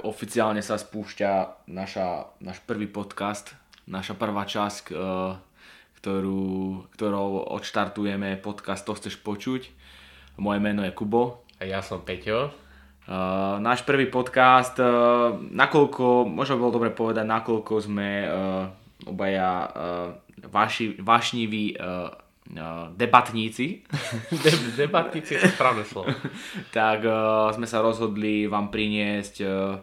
Tak oficiálne sa spúšťa naša, náš prvý podcast, naša prvá časť, e, ktorú, ktorou odštartujeme podcast To chceš počuť. Moje meno je Kubo. A ja som Peťo. Uh, náš prvý podcast, uh, nakoľko, možno bolo dobre povedať, nakoľko sme obaja vaši, vašniví uh, debatníci. De, debatníci je to správne slovo. tak uh, sme sa rozhodli vám priniesť uh,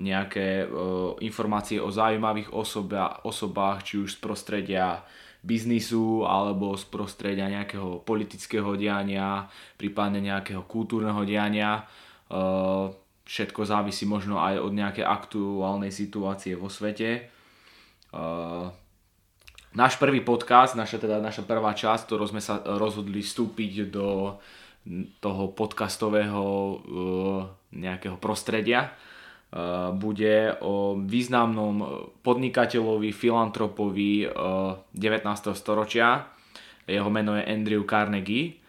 nejaké uh, informácie o zaujímavých osoba, osobách, či už z prostredia biznisu alebo z prostredia nejakého politického diania, prípadne nejakého kultúrneho diania. Uh, všetko závisí možno aj od nejakej aktuálnej situácie vo svete. Uh, náš prvý podcast, naša, teda naša prvá časť, ktorou sme sa rozhodli vstúpiť do toho podcastového uh, nejakého prostredia, uh, bude o významnom podnikateľovi, filantropovi uh, 19. storočia. Jeho meno je Andrew Carnegie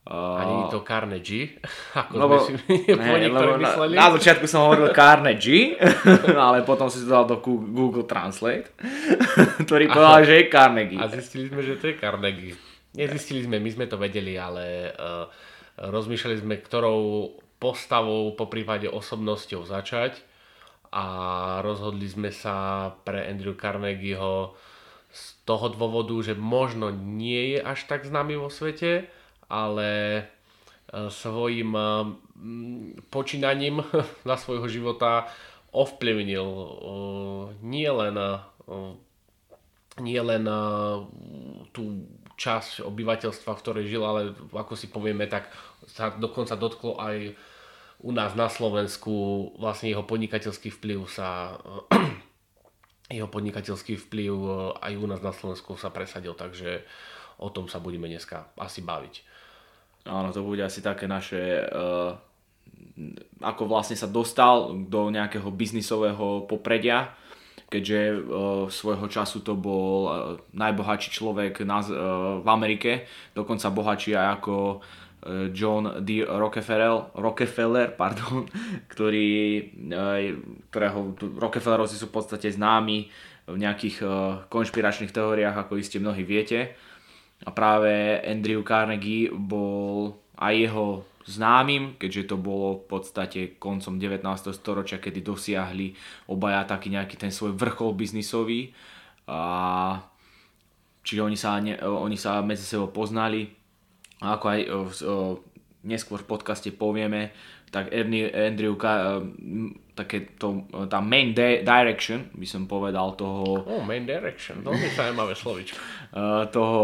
Uh, Ani to Carnegie, ako lebo, sme si ne, lebo na, na začiatku som hovoril Carnegie, ale potom si to dal do Google Translate, ktorý povedal, že je Carnegie. A zistili sme, že to je Carnegie. Nezistili sme, my sme to vedeli, ale uh, rozmýšľali sme, ktorou postavou, po prípade osobnosťou začať a rozhodli sme sa pre Andrew Carnegieho z toho dôvodu, že možno nie je až tak známy vo svete, ale e, svojim e, počínaním na svojho života ovplyvnil e, nie len, len tú časť obyvateľstva, v ktorej žil, ale ako si povieme, tak sa dokonca dotklo aj u nás na Slovensku vlastne jeho podnikateľský vplyv sa jeho podnikateľský vplyv aj u nás na Slovensku sa presadil, takže o tom sa budeme dneska asi baviť. Áno, to bude asi také naše, uh, ako vlastne sa dostal do nejakého biznisového popredia, keďže uh, svojho času to bol uh, najbohatší človek v Amerike, dokonca bohatší aj ako John D. Rockefeller, Rockefeller pardon, ktorý, uh, ktorého Rockefellerovci sú v podstate známi v nejakých konšpiračných teóriách, ako iste mnohí viete a práve Andrew Carnegie bol aj jeho známym, keďže to bolo v podstate koncom 19. storočia, kedy dosiahli obaja taký nejaký ten svoj vrchol biznisový. A čiže oni sa, ne, oni sa medzi sebou poznali. A ako aj o, o, neskôr v podcaste povieme, tak Andrew, také to, tá main de- direction, by som povedal toho... Oh, main direction, veľmi zaujímavé slovičko. Toho,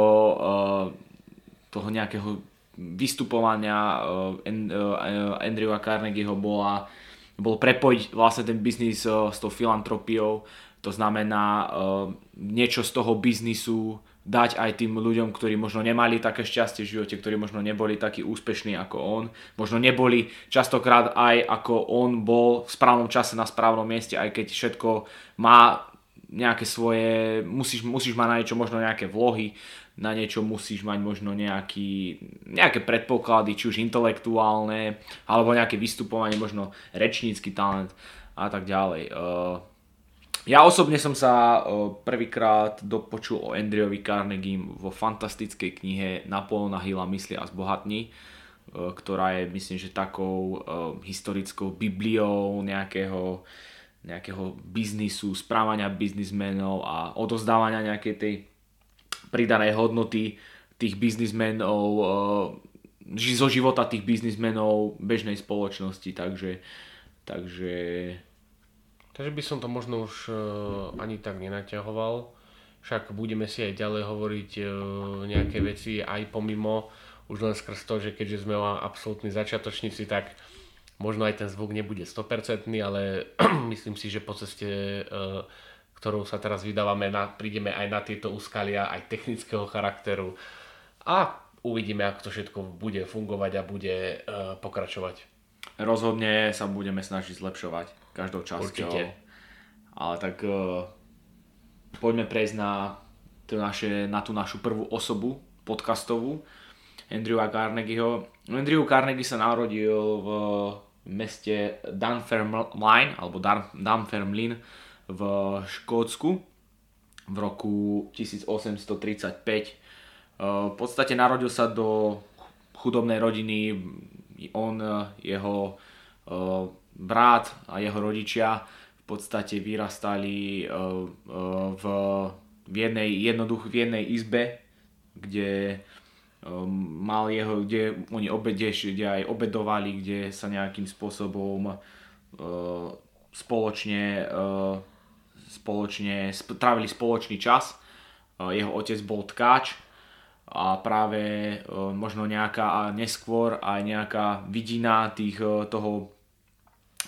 toho nejakého vystupovania eh, Andrewa Carnegieho bola, bol prepojiť vlastne ten biznis s tou filantropiou, to znamená niečo z toho biznisu dať aj tým ľuďom, ktorí možno nemali také šťastie v živote, ktorí možno neboli takí úspešní ako on, možno neboli častokrát aj ako on bol v správnom čase na správnom mieste, aj keď všetko má nejaké svoje, musíš, musíš mať na niečo možno nejaké vlohy, na niečo musíš mať možno nejaký, nejaké predpoklady, či už intelektuálne, alebo nejaké vystupovanie, možno rečnícky talent a tak ďalej. Uh, ja osobne som sa prvýkrát dopočul o Andrewovi Carnegie vo fantastickej knihe Napoleona Hilla Mysli a zbohatní, ktorá je myslím, že takou historickou bibliou nejakého, nejakého biznisu, správania biznismenov a odozdávania nejakej tej pridanej hodnoty tých biznismenov zo života tých biznismenov bežnej spoločnosti, takže, takže Takže by som to možno už uh, ani tak nenaťahoval. Však budeme si aj ďalej hovoriť uh, nejaké veci aj pomimo. Už len skrz to, že keďže sme absolútni začiatočníci, tak možno aj ten zvuk nebude 100%, ale myslím si, že po ceste, uh, ktorou sa teraz vydávame, prídeme aj na tieto úskalia, aj technického charakteru a uvidíme, ako to všetko bude fungovať a bude pokračovať. Rozhodne sa budeme snažiť zlepšovať každou časťou. Určite. Ale tak uh, poďme prejsť na, to naše, na tú našu prvú osobu podcastovú, Andrewa Carnegieho. Andrew Carnegie sa narodil v meste Dunfermline alebo Dunfermline v Škótsku v roku 1835. V podstate narodil sa do chudobnej rodiny, on, jeho brat a jeho rodičia v podstate vyrastali v, v jednej, jednoduch, v jednej izbe, kde mal jeho, kde oni obede, kde aj obedovali, kde sa nejakým spôsobom spoločne spoločne, trávili spoločný čas. Jeho otec bol tkáč a práve možno nejaká neskôr aj nejaká vidina tých, toho,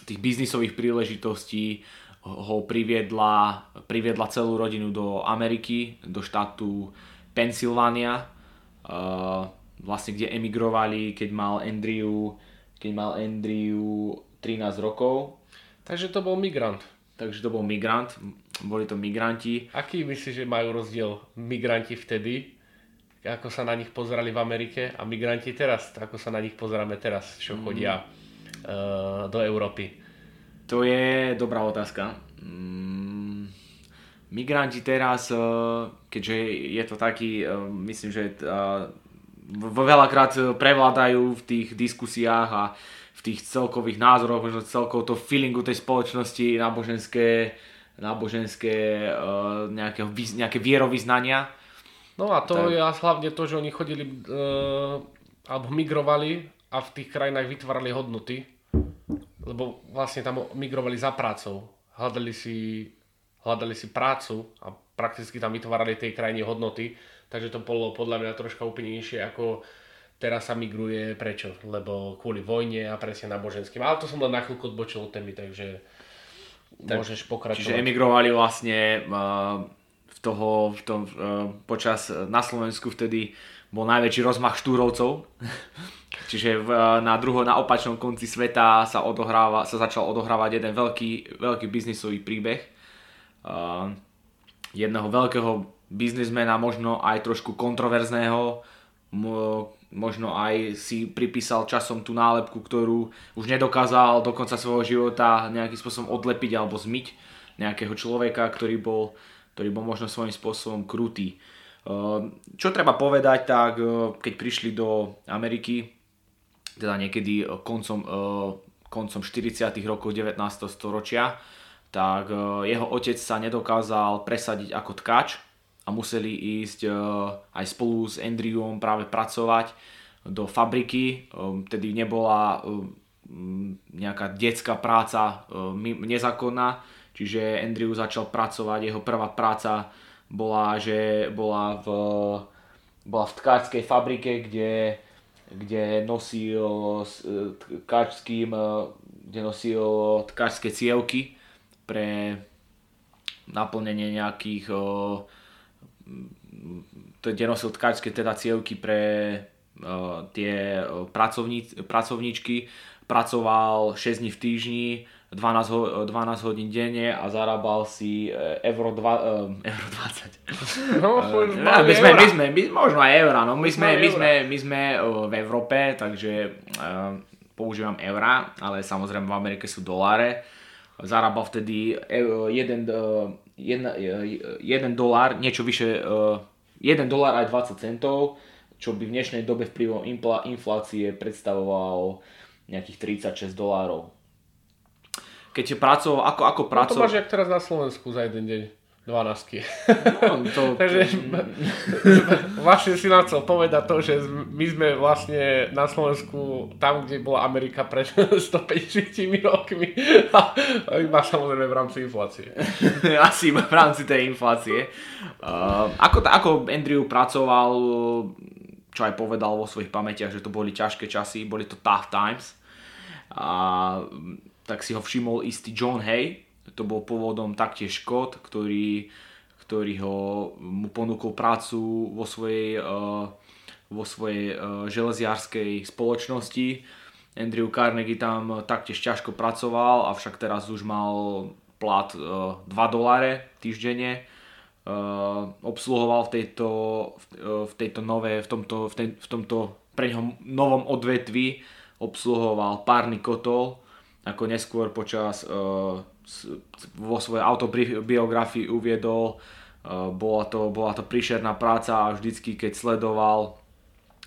tých biznisových príležitostí ho priviedla, priviedla celú rodinu do Ameriky, do štátu Pennsylvania, vlastne kde emigrovali, keď mal Andrew, keď mal Andrew 13 rokov. Takže to bol migrant takže to bol migrant, boli to migranti. Aký myslíš, že majú rozdiel migranti vtedy, ako sa na nich pozerali v Amerike a migranti teraz, ako sa na nich pozeráme teraz, čo mm. chodia uh, do Európy? To je dobrá otázka. Mm, migranti teraz, uh, keďže je to taký, uh, myslím, že veľakrát prevládajú v tých diskusiách a v tých celkových názoroch, možno celkovo to feelingu tej spoločnosti náboženské, náboženské uh, nejaké, vierovýznania. No a to tak. je hlavne to, že oni chodili alebo migrovali a v tých krajinách vytvárali hodnoty, lebo vlastne tam migrovali za prácou. Hľadali si, hľadali si prácu a prakticky tam vytvárali tej krajine hodnoty, takže to bolo podľa mňa troška úplne inšie ako teraz sa migruje, prečo? Lebo kvôli vojne a presne náboženským. Ale to som len na chvíľku odbočil od témy, takže tak, môžeš pokračovať. Čiže emigrovali vlastne uh, v toho, v tom, uh, počas na Slovensku vtedy bol najväčší rozmach štúrovcov. Čiže v, na druho, na opačnom konci sveta sa, odohráva, sa začal odohrávať jeden veľký, veľký biznisový príbeh. Uh, jedného veľkého biznismena, možno aj trošku kontroverzného, možno aj si pripísal časom tú nálepku, ktorú už nedokázal do konca svojho života nejakým spôsobom odlepiť alebo zmyť nejakého človeka, ktorý bol, ktorý bol možno svojím spôsobom krutý. Ehm, čo treba povedať, tak e, keď prišli do Ameriky, teda niekedy koncom, e, koncom 40. rokov 19. storočia, tak e, jeho otec sa nedokázal presadiť ako tkač, a museli ísť e, aj spolu s Andrewom práve pracovať do fabriky. Tedy nebola e, nejaká detská práca e, nezákonná, čiže Andrew začal pracovať, jeho prvá práca bola, že bola v, bola v tkárskej fabrike, kde, kde nosil tkáčským, kde nosil tkárske cievky pre naplnenie nejakých kde nosil tkáčské teda cievky pre tie pracovní, pracovníčky, pracoval 6 dní v týždni, 12, ho, 12 hodín denne a zarábal si euro, 2, uh, euro 20. No, uh, my, sme, my sme, my, možno aj eura, no my sme, my sme, my sme v Európe, takže uh, používam eurá, ale samozrejme v Amerike sú doláre. Zarábal vtedy 1 1 dolár, niečo vyše 1 e, dolár aj 20 centov, čo by v dnešnej dobe vplyvom inflácie predstavoval nejakých 36 dolárov. Keď pracoval, ako, ako pracoval... No to máš jak teraz na Slovensku za jeden deň. 12. No, to... Takže vlastne si nám chcel povedať to, že my sme vlastne na Slovensku tam, kde bola Amerika pred 150 rokmi a iba samozrejme v rámci inflácie. Asi iba v rámci tej inflácie. Uh, ako, ako Andrew pracoval, čo aj povedal vo svojich pamätiach, že to boli ťažké časy, boli to tough times. A, tak si ho všimol istý John Hay, to bol pôvodom taktiež Škód, ktorý, ktorý ho, mu ponúkol prácu vo svojej, uh, vo svojej uh, železiarskej spoločnosti. Andrew Carnegie tam taktiež ťažko pracoval, avšak teraz už mal plat uh, 2 doláre týždenne. Uh, obsluhoval v tejto, v, v tejto nové, v tomto, v, tej, v tomto pre novom odvetvi obsluhoval párny kotol, ako neskôr počas uh, vo svojej autobiografii uviedol, uh, bola, to, bola to príšerná práca a vždycky keď sledoval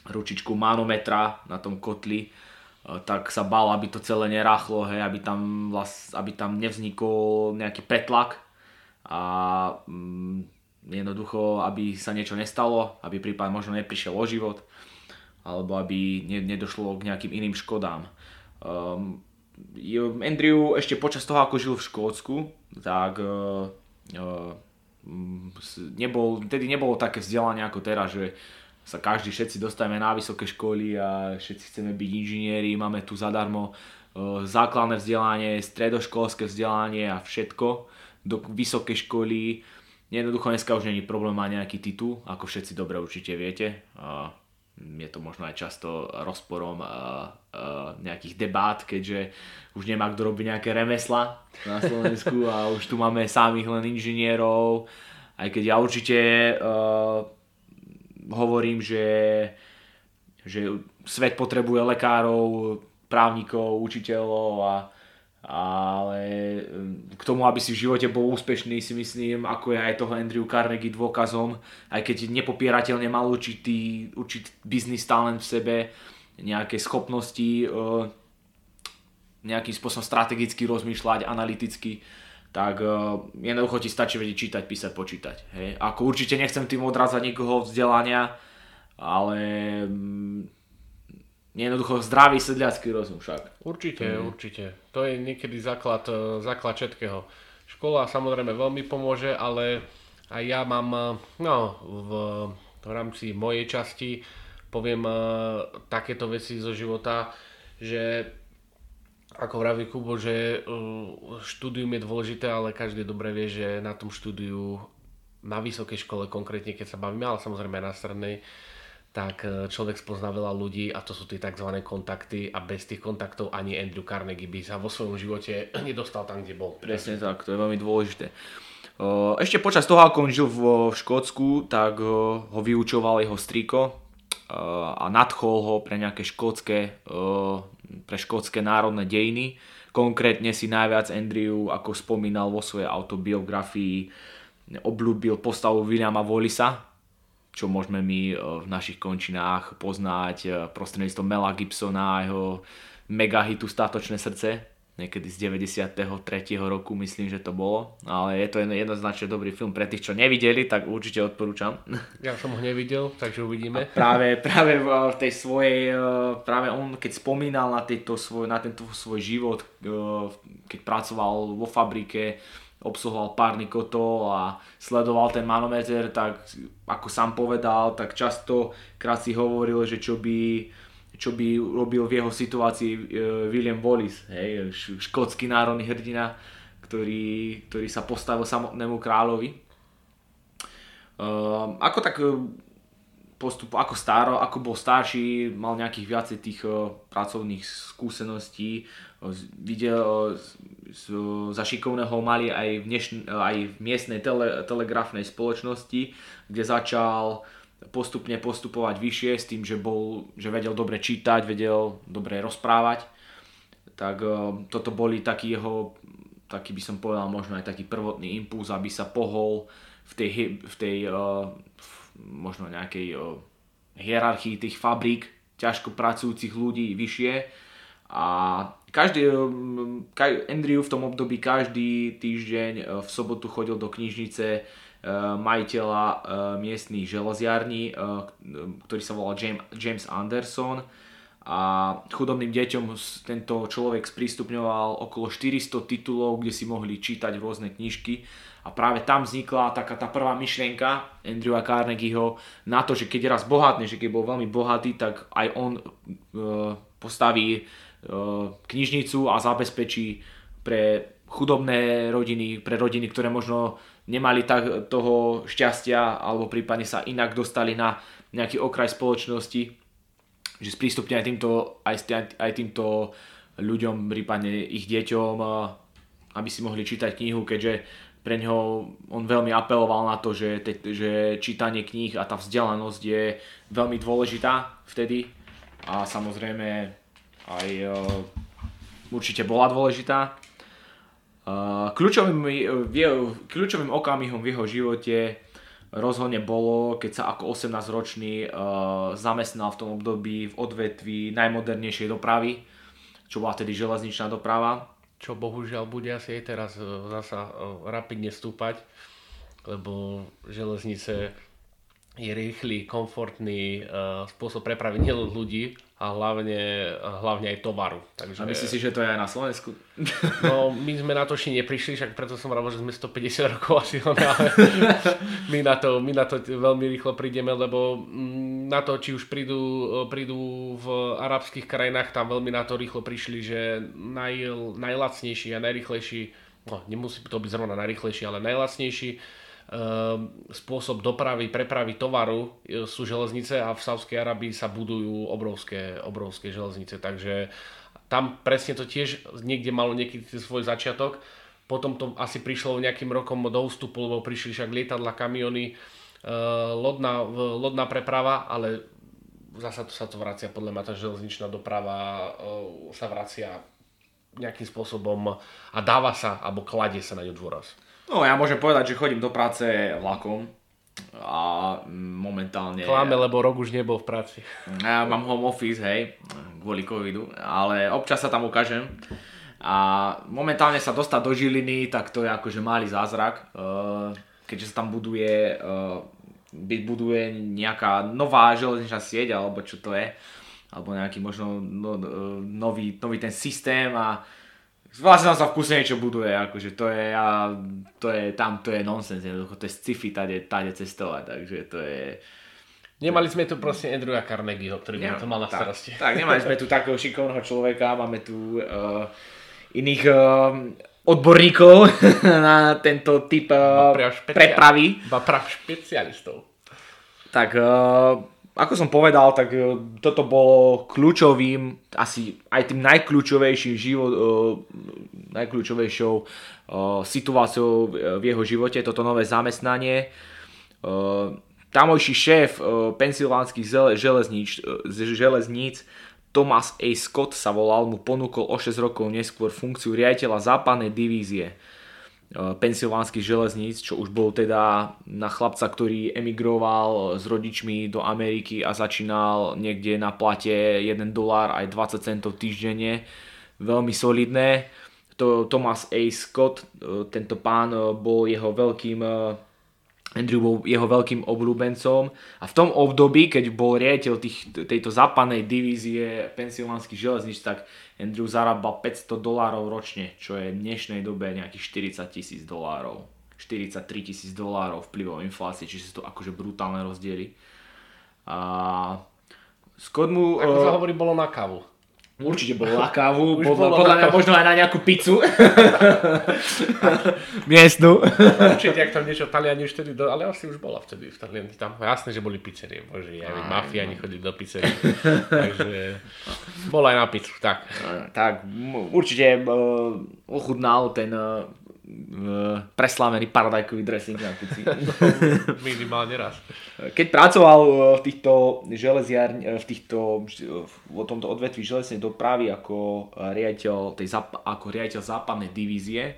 ručičku manometra na tom kotli, uh, tak sa bál, aby to celé neráchlo, hej, aby, tam vlast, aby tam nevznikol nejaký pretlak a um, jednoducho, aby sa niečo nestalo, aby prípad možno neprišiel o život alebo aby ne, nedošlo k nejakým iným škodám. Um, Andrew ešte počas toho, ako žil v Škótsku, tak uh, nebol, tedy nebolo také vzdelanie ako teraz, že sa každý, všetci dostajeme na vysoké školy a všetci chceme byť inžinieri, máme tu zadarmo uh, základné vzdelanie, stredoškolské vzdelanie a všetko do vysokej školy. Jednoducho dneska už není problém mať nejaký titul, ako všetci dobre určite viete. Je to možno aj často rozporom nejakých debát, keďže už nemá kto robiť nejaké remesla na Slovensku a už tu máme samých len inžinierov, aj keď ja určite uh, hovorím, že, že svet potrebuje lekárov, právnikov, učiteľov a ale hm, k tomu, aby si v živote bol úspešný, si myslím, ako je aj toho Andrew Carnegie dôkazom, aj keď nepopierateľne mal určitý, určitý biznis talent v sebe, nejaké schopnosti hm, nejakým spôsobom strategicky rozmýšľať, analyticky, tak hm, jednoducho ti stačí vedieť čítať, písať, počítať. Hej? Ako určite nechcem tým odrazať nikoho vzdelania, ale jednoducho zdravý sedliacký rozum však. Určite, mm. určite. To je niekedy základ, e, základ všetkého. Škola samozrejme veľmi pomôže, ale aj ja mám e, no, v, v rámci mojej časti poviem uh, takéto veci zo života, že ako vraví Kubo, že štúdium je dôležité, ale každý dobre vie, že na tom štúdiu na vysokej škole konkrétne, keď sa bavíme, ale samozrejme aj na strednej, tak e, človek spozná veľa ľudí a to sú tie tzv. kontakty a bez tých kontaktov ani Andrew Carnegie by sa vo svojom živote nedostal tam, kde bol. Presne tak, to je veľmi dôležité. Ešte počas toho, ako on žil v Škótsku, tak ho vyučoval jeho striko a nadchol ho pre nejaké škótske, pre škótske národné dejiny. Konkrétne si najviac Andrew, ako spomínal vo svojej autobiografii, obľúbil postavu Williama Wallisa, čo môžeme my e, v našich končinách poznať e, prostredníctvom Mela Gibsona a jeho megahitu Statočné srdce, niekedy z 93. roku myslím, že to bolo, ale je to jednoznačne dobrý film pre tých, čo nevideli, tak určite odporúčam. Ja som ho nevidel, takže uvidíme. A práve, práve v tej svojej, e, práve on keď spomínal na, tejto svoj, na tento svoj život, keď pracoval vo fabrike, obsluhoval párny kotol a sledoval ten manometer, tak ako sám povedal, tak často krát si hovoril, že čo by, čo by robil v jeho situácii e, William Wallace, hej, škótsky národný hrdina, ktorý, ktorý sa postavil samotnému kráľovi. Uh, ako tak postup, ako staro, ako bol starší, mal nejakých viacej tých uh, pracovných skúseností, videl, za šikovného mali aj v, dneš, aj v miestnej tele, telegrafnej spoločnosti, kde začal postupne postupovať vyššie s tým, že, bol, že vedel dobre čítať, vedel dobre rozprávať. Tak e, toto boli taký jeho, taký by som povedal možno aj taký prvotný impuls, aby sa pohol v tej, v tej e, v možno nejakej e, hierarchii tých fabrík, ťažko pracujúcich ľudí vyššie. A každý, Andrew v tom období každý týždeň v sobotu chodil do knižnice majiteľa miestných železiarní, ktorý sa volal James Anderson. A chudobným deťom tento človek sprístupňoval okolo 400 titulov, kde si mohli čítať rôzne knižky a práve tam vznikla taká tá prvá myšlienka Andrewa Carnegieho na to, že keď raz bohatný, že keď bol veľmi bohatý, tak aj on postaví Eh, knižnicu a zabezpečí pre chudobné rodiny, pre rodiny, ktoré možno nemali tak toho šťastia alebo prípadne sa inak dostali na nejaký okraj spoločnosti, že sprístupne aj týmto, aj, aj týmto ľuďom, prípadne ich deťom, aby si mohli čítať knihu, keďže pre ňo on veľmi apeloval na to, že, te, že čítanie kníh a tá vzdelanosť je veľmi dôležitá vtedy a samozrejme aj určite bola dôležitá. Kľúčovým, kľúčovým okamihom v jeho živote rozhodne bolo, keď sa ako 18-ročný zamestnal v tom období v odvetví najmodernejšej dopravy, čo bola tedy železničná doprava. Čo bohužiaľ bude asi aj teraz zasa rapidne stúpať, lebo železnice je rýchly, komfortný uh, spôsob prepravy nielen ľudí, a hlavne, hlavne aj tovaru. Takže... A myslíš si, že to je aj na Slovensku? No, my sme na to ešte neprišli, však preto som hovoril, že sme 150 rokov asi ale my na, to, my na to veľmi rýchlo prídeme, lebo mm, na to, či už prídu, prídu v arabských krajinách, tam veľmi na to rýchlo prišli, že naj, najlacnejší a najrýchlejší, no nemusí to byť zrovna najrýchlejší, ale najlacnejší spôsob dopravy, prepravy tovaru e, sú železnice a v Sávskej Arabii sa budujú obrovské, obrovské železnice, takže tam presne to tiež niekde malo niekedy svoj začiatok. Potom to asi prišlo nejakým rokom do ústupu, lebo prišli však lietadla, kamiony, e, lodná, lodná preprava, ale zasa to sa to vracia, podľa mňa tá železničná doprava e, sa vracia nejakým spôsobom a dáva sa, alebo kladie sa na ňu dôraz. No ja môžem povedať, že chodím do práce vlakom a momentálne... Klame, lebo rok už nebol v práci. Ja mám home office, hej, kvôli covidu, ale občas sa tam ukážem. A momentálne sa dostať do Žiliny, tak to je akože malý zázrak, eh, keďže sa tam buduje, eh, buduje nejaká nová železničná sieť, alebo čo to je, alebo nejaký možno no, no, nový, nový ten systém a Vlastne tam sa v kuse niečo buduje, akože to je, a, to je tam, to je nonsens, jednoducho, to je sci-fi tade, tade cestovať, takže to je... Nemali sme tu proste Andrewa Carnegieho, ktorý by to mal na tak, starosti. Tak, nemali sme tu takého šikovného človeka, máme tu uh, iných uh, odborníkov na tento typ uh, prepravy. Ba špecialistov. Tak uh, ako som povedal, tak e, toto bolo kľúčovým, asi aj tým najkľúčovejším život, e, najkľúčovejšou e, situáciou v jeho živote, toto nové zamestnanie. Tamojší šéf pensylvánskych železníc, železníc Thomas A. Scott sa volal, mu ponúkol o 6 rokov neskôr funkciu riaditeľa západnej divízie Eh, pensylvánskych železníc, čo už bol teda na chlapca, ktorý emigroval s rodičmi do Ameriky a začínal niekde na plate 1 dolár aj 20 centov týždenne. Veľmi solidné. To Thomas A. Scott, eh, tento pán eh, bol jeho veľkým Andrew bol jeho veľkým obľúbencom a v tom období, keď bol riaditeľ tých, tejto západnej divízie pensylvánskych železníc, tak Andrew zarábal 500 dolárov ročne, čo je v dnešnej dobe nejakých 40 tisíc dolárov. 43 tisíc dolárov vplyvom inflácie, čiže sú to akože brutálne rozdiely. A Scott mu... Ako sa hovorí, bolo na kávu. Určite bolo na kávu, podľa, podľa mňa možno aj na nejakú pizzu. Miestnu. Určite, ak tam niečo Taliani už vtedy, do, ale asi už bola vtedy v Taliani. Tam jasné, že boli pizzerie, bože, ja viem, mafiáni chodili do pizzerie. Takže bola aj na pizzu, tak. Tak, určite uh, ochutnal ten uh, preslávený paradajkový dressing na pici. No, minimálne raz. Keď pracoval e, v týchto železiarni, e, v týchto, v tomto odvetví železnej dopravy ako riaditeľ, tej, ako riaditeľ západnej divízie,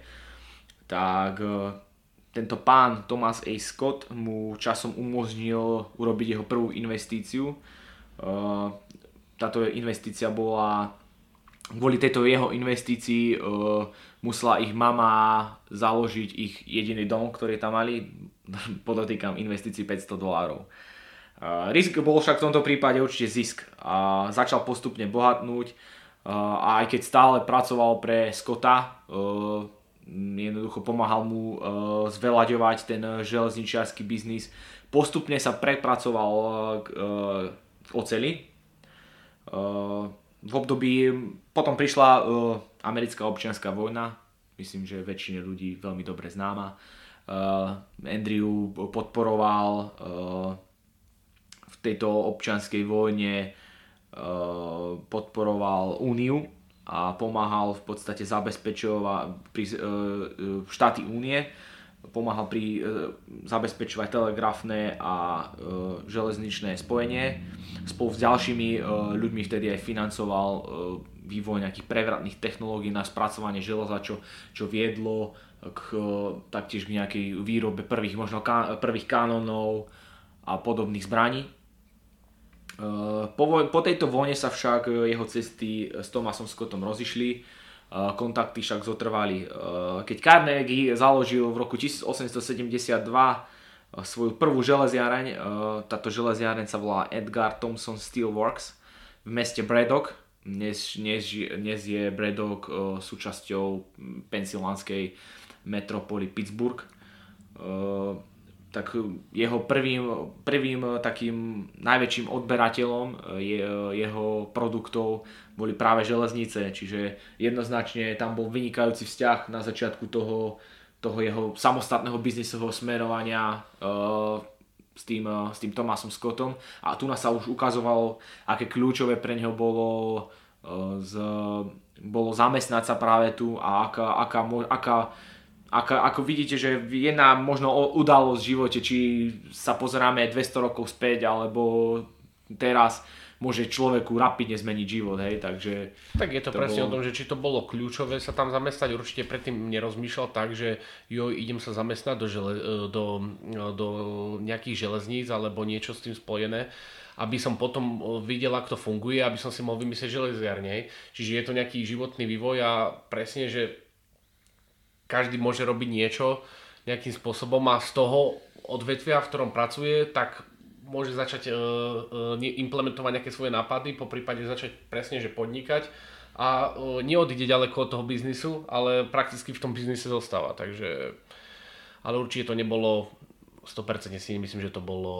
tak e, tento pán Thomas A. Scott mu časom umožnil urobiť jeho prvú investíciu. Táto investícia bola kvôli tejto jeho investícii musela ich mama založiť ich jediný dom, ktorý tam mali, podotýkam investícií 500 dolárov. Rizik bol však v tomto prípade určite zisk a začal postupne bohatnúť a aj keď stále pracoval pre Scotta, jednoducho pomáhal mu zveľaďovať ten železničiarsky biznis, postupne sa prepracoval k oceli. V období, potom prišla americká občianská vojna, myslím, že väčšine ľudí veľmi dobre známa. Uh, Andrew podporoval uh, v tejto občianskej vojne uh, podporoval úniu a pomáhal v podstate zabezpečovať pri, uh, štáty únie pomáhal pri e, zabezpečovať telegrafné a e, železničné spojenie. Spolu s ďalšími e, ľuďmi vtedy aj financoval vývoj nejakých prevratných technológií na spracovanie železa, čo, čo viedlo k, taktiež k nejakej výrobe prvých, možno ká, prvých kanónov a podobných zbraní. Po, po tejto vojne sa však jeho cesty s Thomasom Scottom rozišli, kontakty však zotrvali. Keď Carnegie založil v roku 1872 svoju prvú železiareň. Táto železiareň sa volá Edgar Thompson Steel Works v meste Braddock. Dnes, dnes, dnes je Braddock súčasťou pensylvánskej metropoly Pittsburgh. Tak jeho prvým, prvým takým najväčším odberateľom je, jeho produktov boli práve železnice, čiže jednoznačne tam bol vynikajúci vzťah na začiatku toho toho jeho samostatného biznisového smerovania s tým, uh, s tým Tomasom Scottom. A tu sa už ukazovalo, aké kľúčové pre neho bolo, uh, z, bolo zamestnať sa práve tu a aká, aká, aká, aká, ako vidíte, že jedna možno udalosť v živote, či sa pozeráme 200 rokov späť alebo teraz, môže človeku rapidne zmeniť život, hej, takže... Tak je to, to presne bolo... o tom, že či to bolo kľúčové sa tam zamestnať, určite predtým nerozmýšľal tak, že jo, idem sa zamestnať do, žele, do, do nejakých železníc alebo niečo s tým spojené, aby som potom videl, ako to funguje, aby som si mohol vymyslieť železiarne, čiže je to nejaký životný vývoj a presne, že každý môže robiť niečo nejakým spôsobom a z toho odvetvia, v ktorom pracuje, tak môže začať uh, uh, implementovať nejaké svoje nápady, po prípade začať presne, že podnikať a uh, neodíde ďaleko od toho biznisu, ale prakticky v tom biznise zostáva, takže ale určite to nebolo 100% si nemyslím, že to bolo,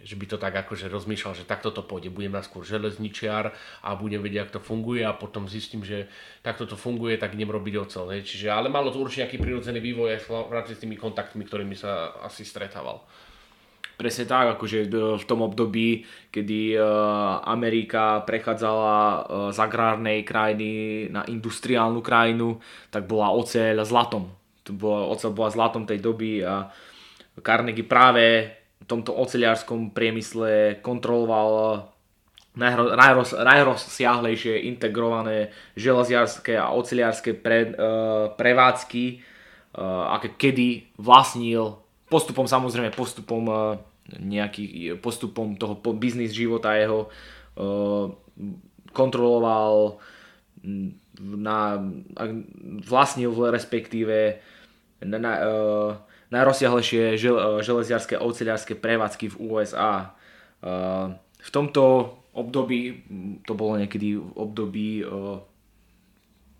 že by to tak akože rozmýšľal, že takto to pôjde, budem skôr železničiar a budem vedieť, ako to funguje a potom zistím, že takto to funguje, tak idem robiť ocel. Čiže, ale malo to určite nejaký prirodzený vývoj aj s tými kontaktmi, ktorými sa asi stretával. Presne tak, akože v tom období, kedy Amerika prechádzala z agrárnej krajiny na industriálnu krajinu, tak bola oceľ zlatom. Bola, oceľ bola zlatom tej doby a Carnegie práve v tomto oceľárskom priemysle kontroloval najro, najrozsiahlejšie integrované železiarské a oceliarské pre, prevádzky, aké kedy vlastnil postupom samozrejme, postupom eh, nejaký, postupom toho biznis života jeho eh, kontroloval mm, na, vlastnil respektíve na, na, najrozsiahlejšie žel, železiarské a oceľiarské prevádzky v USA. V tomto období, to bolo niekedy v období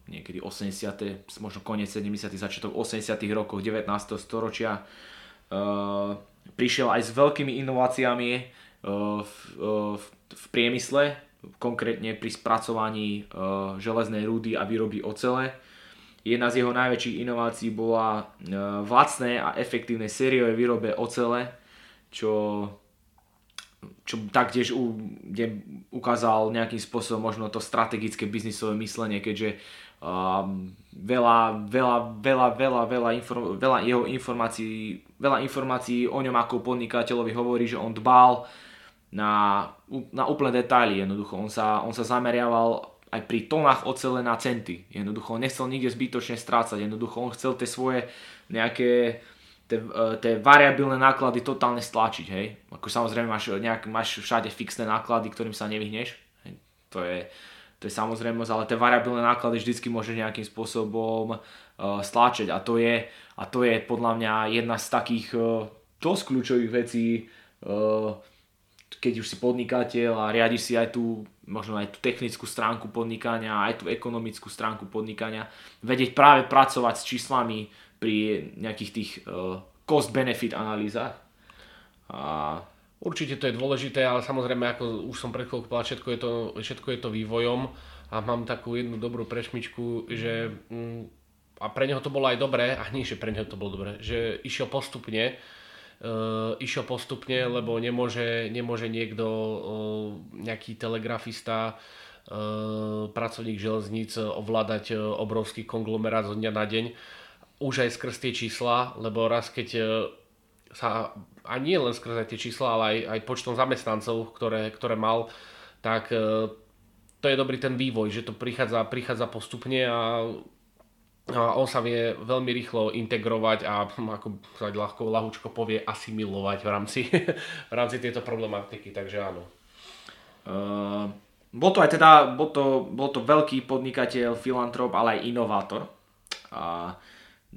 niekedy 80. možno koniec 70. začiatok 80. rokov 19. storočia Eh, prišiel aj s veľkými inováciami eh, v, eh, v, priemysle, konkrétne pri spracovaní železnej rúdy a výroby ocele. Jedna z jeho najväčších inovácií bola v lacné a efektívnej sériovej výrobe ocele, čo, čo taktiež u, ukázal nejakým spôsobom možno to strategické biznisové myslenie, keďže um, veľa, veľa, veľa, veľa, veľa, inform, veľa jeho informácií, veľa informácií o ňom ako podnikateľovi hovorí, že on dbal na, na úplné detaily, jednoducho on sa, on sa zameriaval aj pri tónach ocele na centy, jednoducho on nechcel nikde zbytočne strácať, jednoducho on chcel tie svoje nejaké tie, e, variabilné náklady totálne stlačiť, hej. Ako samozrejme máš, nejak, máš všade fixné náklady, ktorým sa nevyhneš, hej. to je, to je samozrejmosť, ale tie variabilné náklady vždycky môže nejakým spôsobom uh, stláčať a to je, a to je podľa mňa jedna z takých uh, dosť kľúčových vecí, uh, keď už si podnikateľ a riadiš si aj tú, možno aj tú technickú stránku podnikania, aj tú ekonomickú stránku podnikania, vedieť práve pracovať s číslami pri nejakých tých cost-benefit analýzach. A Určite to je dôležité, ale samozrejme, ako už som pred chvíľkou povedal, všetko je, to, všetko je to vývojom a mám takú jednu dobrú prešmičku, že mm, a pre neho to bolo aj dobré, a nie, že pre neho to bolo dobré, že išiel postupne, uh, išiel postupne, lebo nemôže, nemôže niekto, uh, nejaký telegrafista, uh, pracovník železníc ovládať uh, obrovský konglomerát zo dňa na deň, už aj skrz tie čísla, lebo raz keď sa a nie len skrze tie čísla, ale aj, aj počtom zamestnancov, ktoré, ktoré mal, tak e, to je dobrý ten vývoj, že to prichádza, prichádza postupne a, a on sa vie veľmi rýchlo integrovať a ako sa ľahko, ľahúčko povie, asimilovať v rámci, v rámci tejto problematiky, takže áno. Uh, bol to aj teda, bol to, bol to veľký podnikateľ, filantrop, ale aj inovátor. A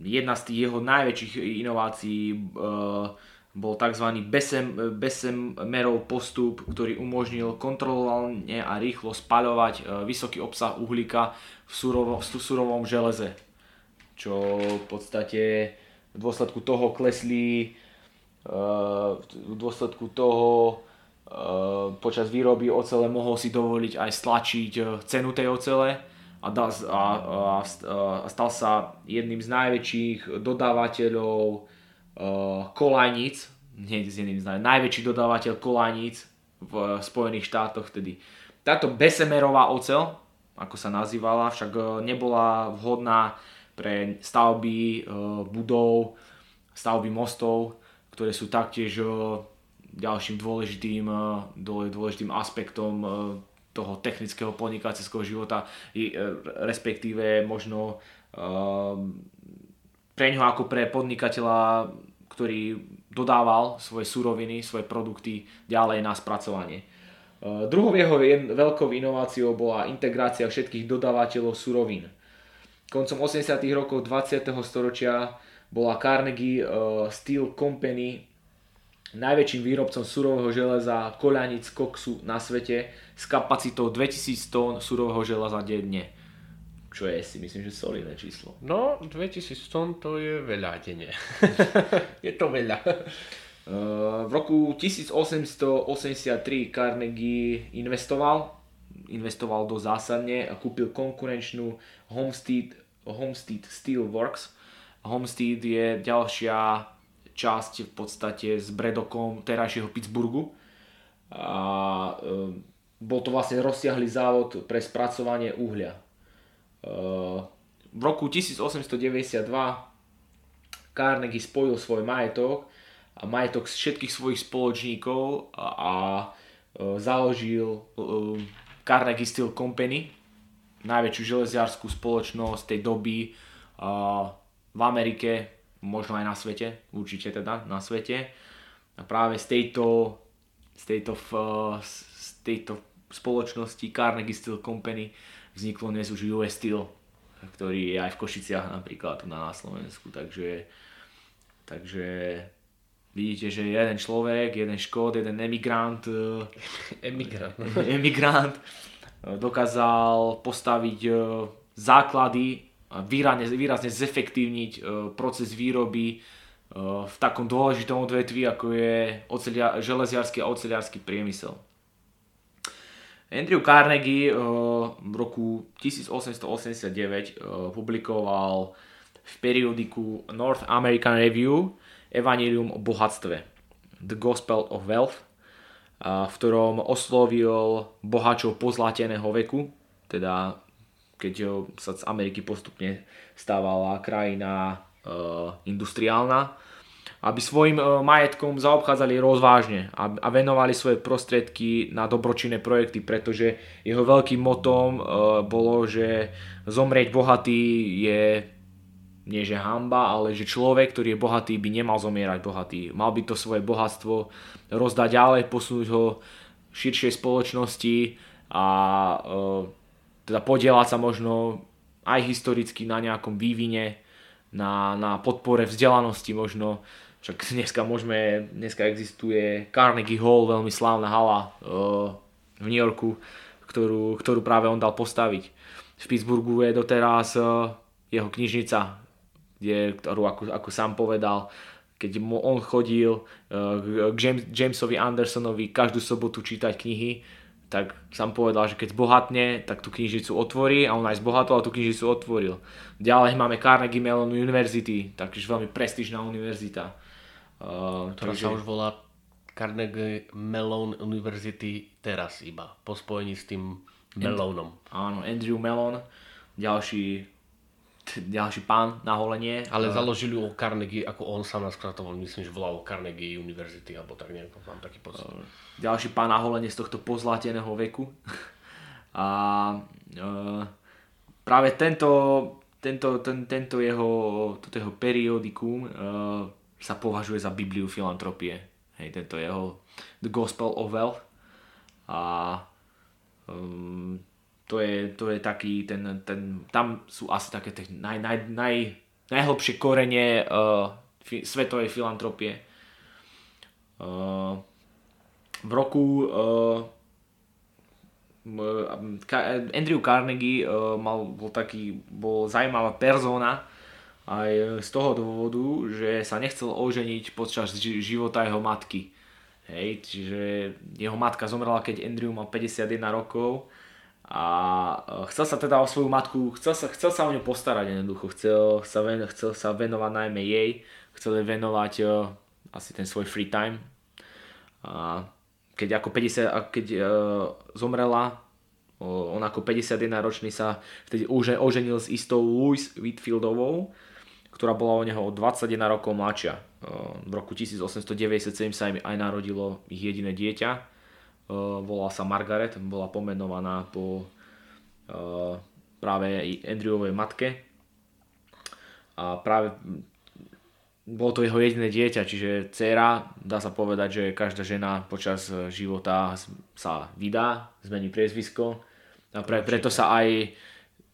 jedna z tých jeho najväčších inovácií uh, bol tzv. Besem, Besemerov postup, ktorý umožnil kontrolovane a rýchlo spaľovať e, vysoký obsah uhlíka v, surovo, v surovom železe. Čo v podstate v dôsledku toho klesli e, v dôsledku toho počas výroby ocele mohol si dovoliť aj stlačiť cenu tej ocele a, a, a, a stal sa jedným z najväčších dodávateľov uh, kolajníc, hneď z jedným z naj, najväčší dodávateľ kolajníc v Spojených štátoch vtedy. Táto Besemerová ocel, ako sa nazývala, však uh, nebola vhodná pre stavby budov, stavby mostov, ktoré sú taktiež ďalším dôležitým, dôležitým aspektom toho technického podnikateľského života, respektíve možno pre ňoho ako pre podnikateľa, ktorý dodával svoje suroviny, svoje produkty ďalej na spracovanie. E, druhou jeho veľkou inováciou bola integrácia všetkých dodávateľov surovín. Koncom 80. rokov 20. storočia bola Carnegie e, Steel Company najväčším výrobcom surového železa, koľanic, koksu na svete s kapacitou 2000 tón surového železa denne čo je si myslím, že solidné číslo. No, 2000 tón to je veľa denne. je to veľa. Uh, v roku 1883 Carnegie investoval, investoval do zásadne a kúpil konkurenčnú Homestead, Homestead Steel Works. Homestead je ďalšia časť v podstate s bredokom terajšieho Pittsburghu. A uh, bol to vlastne rozsiahly závod pre spracovanie uhlia v roku 1892 Carnegie spojil svoj majetok a majetok z všetkých svojich spoločníkov a, a e, založil e, Carnegie Steel Company, najväčšiu železiarskú spoločnosť tej doby v Amerike, možno aj na svete, určite teda na svete. A práve z tejto, z tejto, z tejto spoločnosti Carnegie Steel Company vzniklo dnes už US Steel, ktorý je aj v Košiciach napríklad tu na Slovensku, takže, takže vidíte, že jeden človek, jeden škód, jeden emigrant, emigrant, emigrant dokázal postaviť e, základy výrazne, výrazne zefektívniť e, proces výroby e, v takom dôležitom odvetví, ako je ocelia, železiarský a oceliarský priemysel. Andrew Carnegie eh, v roku 1889 eh, publikoval v periodiku North American Review Evangelium o bohatstve The Gospel of Wealth, v ktorom oslovil bohačov pozlateného veku, teda keď sa z Ameriky postupne stávala krajina eh, industriálna, aby svojim e, majetkom zaobchádzali rozvážne a venovali svoje prostriedky na dobročinné projekty, pretože jeho veľkým motom e, bolo, že zomrieť bohatý je nie že hamba, ale že človek, ktorý je bohatý, by nemal zomierať bohatý. Mal by to svoje bohatstvo rozdať ďalej, posunúť ho širšej spoločnosti a e, teda podielať sa možno aj historicky na nejakom vývine, na, na podpore vzdelanosti možno však dneska môžeme, dneska existuje Carnegie Hall, veľmi slávna hala uh, v New Yorku, ktorú, ktorú práve on dal postaviť. V Pittsburghu je doteraz uh, jeho knižnica, kde, ktorú ako, ako sám povedal, keď mu on chodil uh, k James, Jamesovi Andersonovi každú sobotu čítať knihy, tak sám povedal, že keď zbohatne, tak tú knižnicu otvorí a on aj zbohatol a tú knižnicu otvoril. Ďalej máme Carnegie Mellon University, takže veľmi prestížna univerzita Uh, ktorá takže... sa už volá Carnegie Mellon University teraz iba, po spojení s tým Melonom. Áno, Andrew Mellon, ďalší ďalší pán na holenie. Ale uh, založili ho Carnegie, ako on sám nás kratoval, myslím, že volal Carnegie University, alebo tak nejako, mám taký pocit. Uh, ďalší pán na holenie z tohto pozlateného veku. A uh, práve tento, tento, ten, tento jeho, toto jeho periodikum uh, sa považuje za Bibliu filantropie. Hej, tento jeho The Gospel of Wealth. A um, to je, to je taký, ten, ten, tam sú asi také naj, naj, naj, najhlbšie korene uh, fi, svetovej filantropie. Uh, v roku uh, Andrew Carnegie uh, mal, bol taký, bol zaujímavá persona aj z toho dôvodu, že sa nechcel oženiť počas života jeho matky. Hej, čiže jeho matka zomrela, keď Andrew mal 51 rokov a e, chcel sa teda o svoju matku, chcel sa, chcel sa o ňu postarať jednoducho, chcel sa, ven, chcel sa venovať najmä jej, chcel jej venovať uh, asi ten svoj free time. A keď ako 50, keď uh, zomrela, uh, on ako 51 ročný sa vtedy už oženil s istou Louis Whitfieldovou, ktorá bola o neho o 21 rokov mladšia. V roku 1897 sa im aj narodilo ich jediné dieťa volala sa Margaret, bola pomenovaná po eh, práve Andrewovej matke a práve bolo to jeho jediné dieťa, čiže dcera, dá sa povedať, že každá žena počas života sa vydá, zmení priezvisko a pre, preto sa aj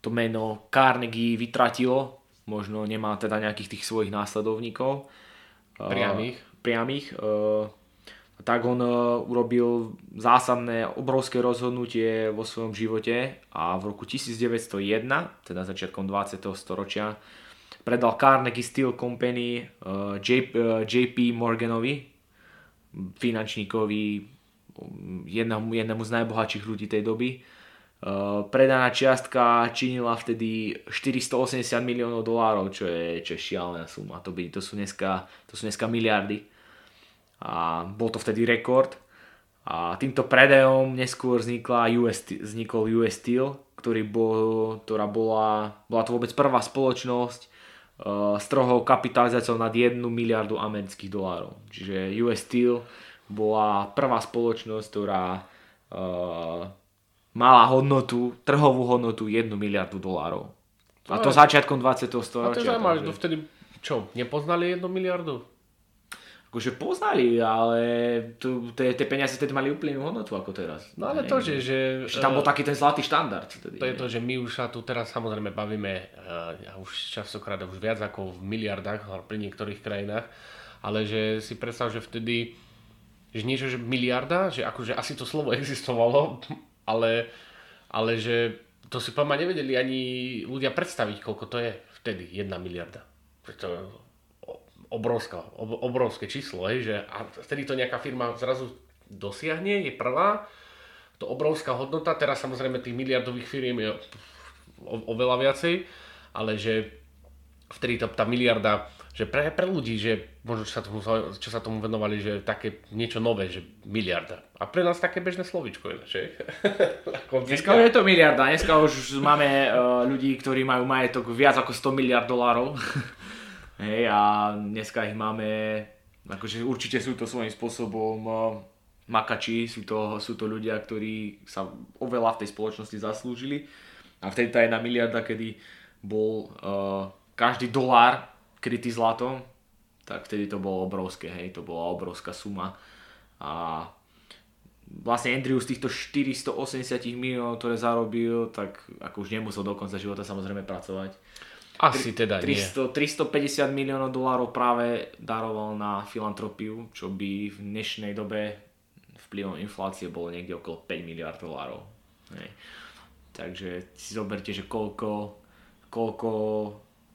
to meno Carnegie vytratilo, možno nemá teda nejakých tých svojich následovníkov. Priamých. Uh, priamých. Uh, tak on e, urobil zásadné, obrovské rozhodnutie vo svojom živote a v roku 1901, teda začiatkom 20. storočia, predal Carnegie Steel Company JP e, Morganovi, finančníkovi, jednému, jednému z najbohatších ľudí tej doby. E, predaná čiastka činila vtedy 480 miliónov dolárov, čo je, čo je šialená suma. To, by, to, sú dneska, to sú dneska miliardy a bol to vtedy rekord. A týmto predajom neskôr vznikla US, vznikol US Steel, ktorý bol, ktorá bola, bola to vôbec prvá spoločnosť uh, s trhovou kapitalizáciou nad 1 miliardu amerických dolárov. Čiže US Steel bola prvá spoločnosť, ktorá uh, mala hodnotu, trhovú hodnotu 1 miliardu dolárov. A to začiatkom 20. storočia. A to je zaujímavé, že vtedy čo, nepoznali 1 miliardu? Akože poznali, ale tu, tie, tie peniaze tedy mali úplne hodnotu ako teraz. No ale to, že... že, že tam bol taký ten zlatý štandard. Tedy, to je to, že my už sa tu teraz samozrejme bavíme uh, už častokrát už viac ako v miliardách pri niektorých krajinách, ale že si predstav, že vtedy že niečo, že miliarda, že akože asi to slovo existovalo, ale, ale že to si ma nevedeli ani ľudia predstaviť, koľko to je vtedy, jedna miliarda. Preto obrovská, ob, obrovské číslo, hej, že a vtedy to nejaká firma zrazu dosiahne, je prvá, to obrovská hodnota, teraz samozrejme tých miliardových firiem je oveľa viacej, ale že vtedy to, tá miliarda, že pre, pre ľudí, že možno čo sa, tomu, čo sa tomu venovali, že také niečo nové, že miliarda. A pre nás také bežné slovičko je, že? dneska je to miliarda, dneska už máme uh, ľudí, ktorí majú majetok viac ako 100 miliard dolárov. Hej, a dneska ich máme, akože určite sú to svojím spôsobom eh, makači, sú to, sú to ľudia, ktorí sa oveľa v tej spoločnosti zaslúžili. A vtedy tá jedna miliarda, kedy bol uh, každý dolár krytý zlatom, tak vtedy to bolo obrovské, hej, to bola obrovská suma. A vlastne Andrew z týchto 480 miliónov, ktoré zarobil, tak ako už nemusel do konca života samozrejme pracovať. Asi teda 300, nie. 350 miliónov dolárov práve daroval na filantropiu, čo by v dnešnej dobe vplyvom inflácie bolo niekde okolo 5 miliard dolárov. Hej. Takže si zoberte, že koľko, koľko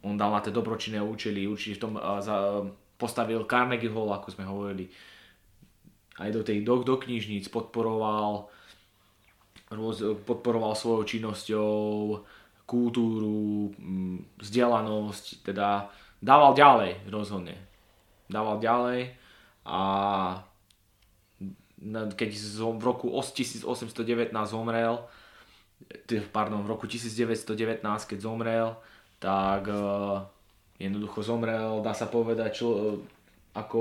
on dal na tie dobročinné účely, určite v tom za, postavil Carnegie Hall, ako sme hovorili, aj do tej do, do knižníc podporoval roz, podporoval svojou činnosťou kultúru, mm, vzdelanosť, teda dával ďalej rozhodne. Dával ďalej a keď v roku 1819 zomrel, pardon, v roku 1919, keď zomrel, tak uh, jednoducho zomrel, dá sa povedať, čo, ako,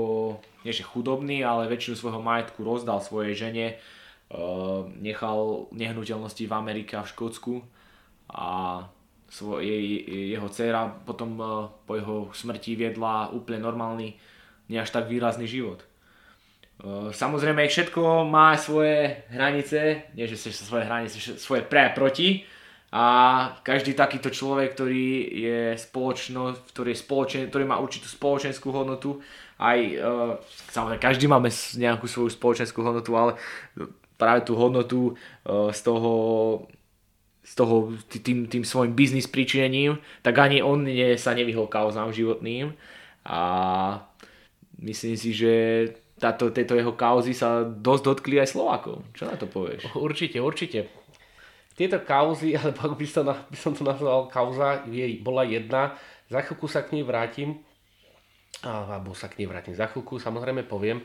nie že chudobný, ale väčšinu svojho majetku rozdal svojej žene nechal nehnuteľnosti v Amerike a v Škótsku a svoj, jeho dcera potom po jeho smrti viedla úplne normálny, nie až tak výrazný život. Samozrejme, všetko má svoje hranice, nie že svoje hranice, svoje pre a proti. A každý takýto človek, ktorý je spoločno, ktorý, je spoločen, ktorý má určitú spoločenskú hodnotu, aj uh, samozrejme každý máme nejakú svoju spoločenskú hodnotu, ale práve tú hodnotu z toho z toho tým, tým svojim biznis príčinením, tak ani on nie, sa nevyhol kauzám životným a myslím si, že táto, tieto jeho kauzy sa dosť dotkli aj Slovákov. Čo na to povieš? Určite, určite. Tieto kauzy, alebo ak by som, by som to nazval kauza, je, bola jedna. Za chvíľku sa k nej vrátim. Alebo sa k nej vrátim za chvíľku, samozrejme poviem.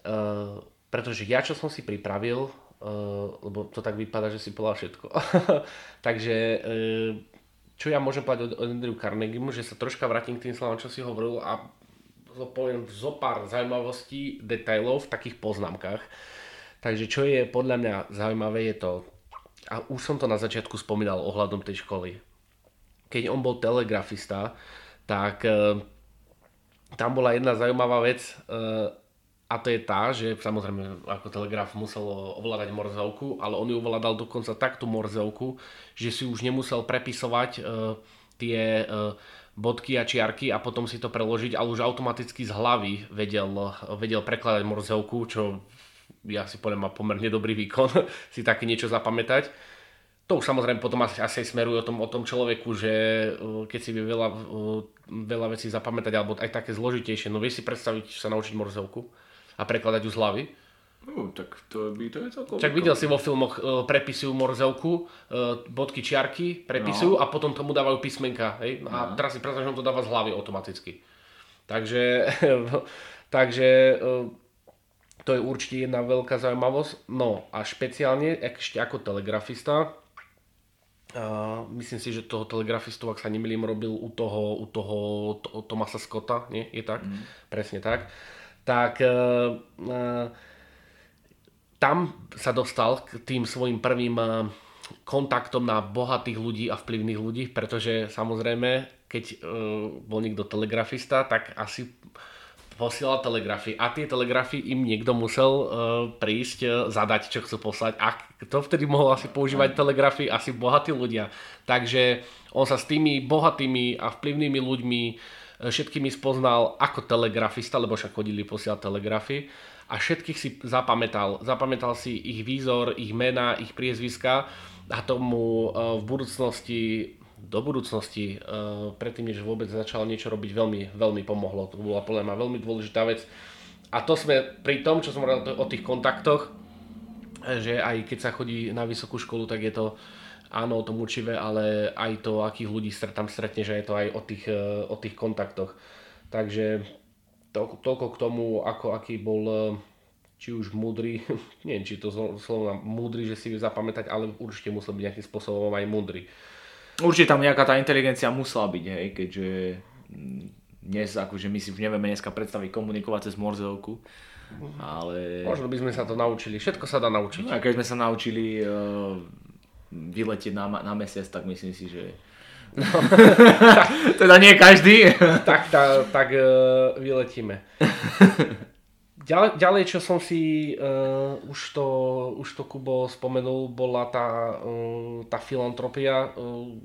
Uh, pretože ja, čo som si pripravil, uh, lebo to tak vypadá, že si povedal všetko. Takže uh, čo ja môžem povedať od Andrew Carnegiemu, že sa troška vrátim k tým slovám, čo si hovoril a poviem zo pár zaujímavostí, detailov v takých poznámkach. Takže čo je podľa mňa zaujímavé je to, a už som to na začiatku spomínal ohľadom tej školy. Keď on bol telegrafista, tak e, tam bola jedna zaujímavá vec a to je tá, že samozrejme ako telegraf musel ovládať morzovku, ale on ju ovládal dokonca tak tú morzovku, že si už nemusel prepisovať e, tie e, bodky a čiarky a potom si to preložiť, ale už automaticky z hlavy vedel, vedel prekladať morzovku, čo ja si poviem má pomerne dobrý výkon si také niečo zapamätať. To už samozrejme potom asi, asi smeruje o tom, o tom človeku, že uh, keď si vie veľa, uh, veľa vecí zapamätať, alebo aj také zložitejšie, no vieš si predstaviť sa naučiť morzovku a prekladať ju z hlavy? Uh, tak to by to je celkom... Čak videl si vo filmoch, uh, prepisujú morzovku, uh, bodky, čiarky, prepisujú no. a potom tomu dávajú písmenka. Hej? No. A teraz si predstav, že on to dáva z hlavy automaticky. Takže, takže uh, to je určite jedna veľká zaujímavosť. No a špeciálne ešte ako telegrafista, Uh, myslím si, že toho telegrafistu, ak sa nemýlim, robil u toho, u toho to, Tomasa Scotta, nie? Je tak? Mm. Presne tak. Tak uh, uh, tam sa dostal k tým svojim prvým uh, kontaktom na bohatých ľudí a vplyvných ľudí, pretože samozrejme, keď bol niekto telegrafista, tak asi posielal telegrafy a tie telegrafy im niekto musel uh, prísť, uh, zadať, čo chcú poslať a kto vtedy mohol asi používať telegrafy? Asi bohatí ľudia. Takže on sa s tými bohatými a vplyvnými ľuďmi všetkými spoznal ako telegrafista, lebo však chodili posielať telegrafy a všetkých si zapamätal. Zapamätal si ich výzor, ich mena, ich priezviska a tomu v budúcnosti do budúcnosti, predtým, než vôbec začal niečo robiť, veľmi, veľmi pomohlo. To bola podľa mňa veľmi dôležitá vec. A to sme pri tom, čo som hovoril o tých kontaktoch, že aj keď sa chodí na vysokú školu, tak je to áno o tom učivé, ale aj to, akých ľudí tam stretne, že je to aj o tých, o tých kontaktoch. Takže to, toľko k tomu, ako aký bol či už múdry, neviem, či to slovo múdry, že si vie zapamätať, ale určite musel byť nejakým spôsobom aj múdry. Určite tam nejaká tá inteligencia musela byť, hej, keďže mm, dnes, akože my si už nevieme dneska predstaviť komunikovať cez morzovku, ale... Možno by sme sa to naučili, všetko sa dá naučiť. No, a keď sme sa naučili uh, vyletieť na, na mesiac, tak myslím si, že No. teda nie každý. tak, tak, tak uh, vyletíme. Ďalej, ďalej čo som si, uh, už, to, už to Kubo spomenul, bola tá, uh, tá filantropia. Uh,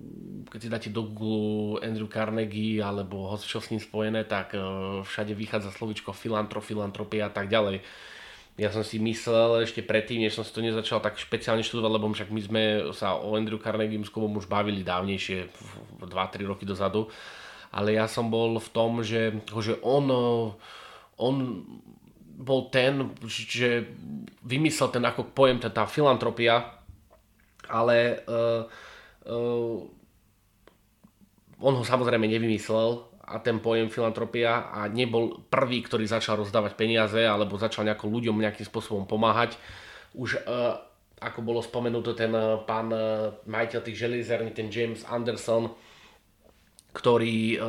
keď si dáte do Google Andrew Carnegie alebo ho, čo s ním spojené, tak uh, všade vychádza slovičko filantro, filantropia a tak ďalej. Ja som si myslel ešte predtým, než som si to nezačal tak špeciálne študovať, lebo však my sme sa o Andrew Carnegie s už bavili dávnejšie, 2-3 roky dozadu. Ale ja som bol v tom, že, že on, on bol ten, že vymyslel ten ako pojem, tá filantropia, ale uh, uh, on ho samozrejme nevymyslel a ten pojem filantropia a nebol prvý, ktorý začal rozdávať peniaze alebo začal nejako ľuďom nejakým spôsobom pomáhať. Už uh, ako bolo spomenuté, ten uh, pán uh, majiteľ tých železární, ten James Anderson, ktorý uh,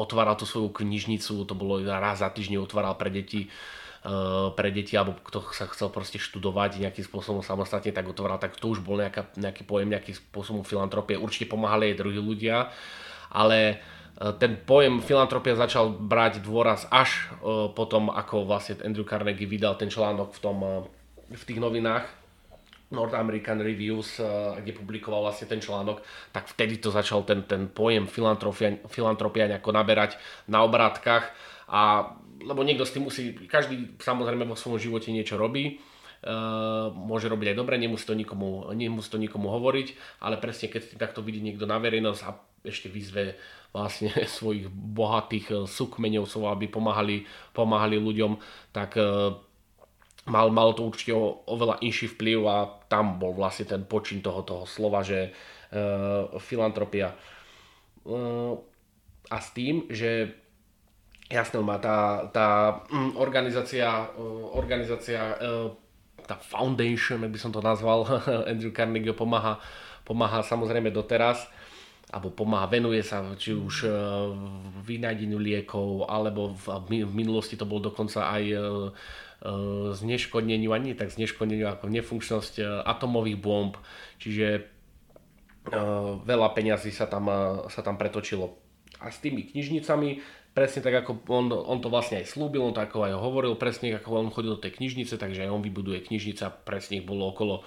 otváral tú svoju knižnicu, to bolo raz za týždeň otváral pre deti pre deti, alebo kto sa chcel proste študovať nejakým spôsobom samostatne, tak otváral, tak to už bol nejaká, nejaký pojem, nejaký spôsobom filantropie. Určite pomáhali aj druhí ľudia, ale ten pojem filantropia začal brať dôraz až potom, ako vlastne Andrew Carnegie vydal ten článok v, tom, v tých novinách, North American Reviews, kde publikoval vlastne ten článok, tak vtedy to začal ten, ten pojem filantropia, filantropia nejako naberať na obrátkach a lebo niekto s tým musí, každý samozrejme vo svojom živote niečo robí, Uh, môže robiť aj dobre, nemusí to, nikomu, nemusí to nikomu hovoriť, ale presne keď takto vidí niekto na verejnosť a ešte vyzve vlastne svojich bohatých uh, sukmeňovcov, aby pomáhali, pomáhali ľuďom, tak uh, mal, mal to určite o, oveľa inší vplyv a tam bol vlastne ten počin toho, toho slova, že uh, filantropia. Uh, a s tým, že jasné má tá, tá um, organizácia, organizácia tá foundation, ak by som to nazval, Andrew Carnegie pomáha, pomáha samozrejme doteraz alebo pomáha, venuje sa či už v vynájdeniu liekov, alebo v, v minulosti to bol dokonca aj Eh, zneškodneniu, ani tak zneškodneniu ako nefunkčnosť atomových bomb, čiže veľa peňazí sa tam, sa tam pretočilo. A s tými knižnicami, presne tak ako on, on to vlastne aj slúbil, on to ako aj hovoril, presne ako on chodil do tej knižnice, takže aj on vybuduje knižnica, presne ich bolo okolo,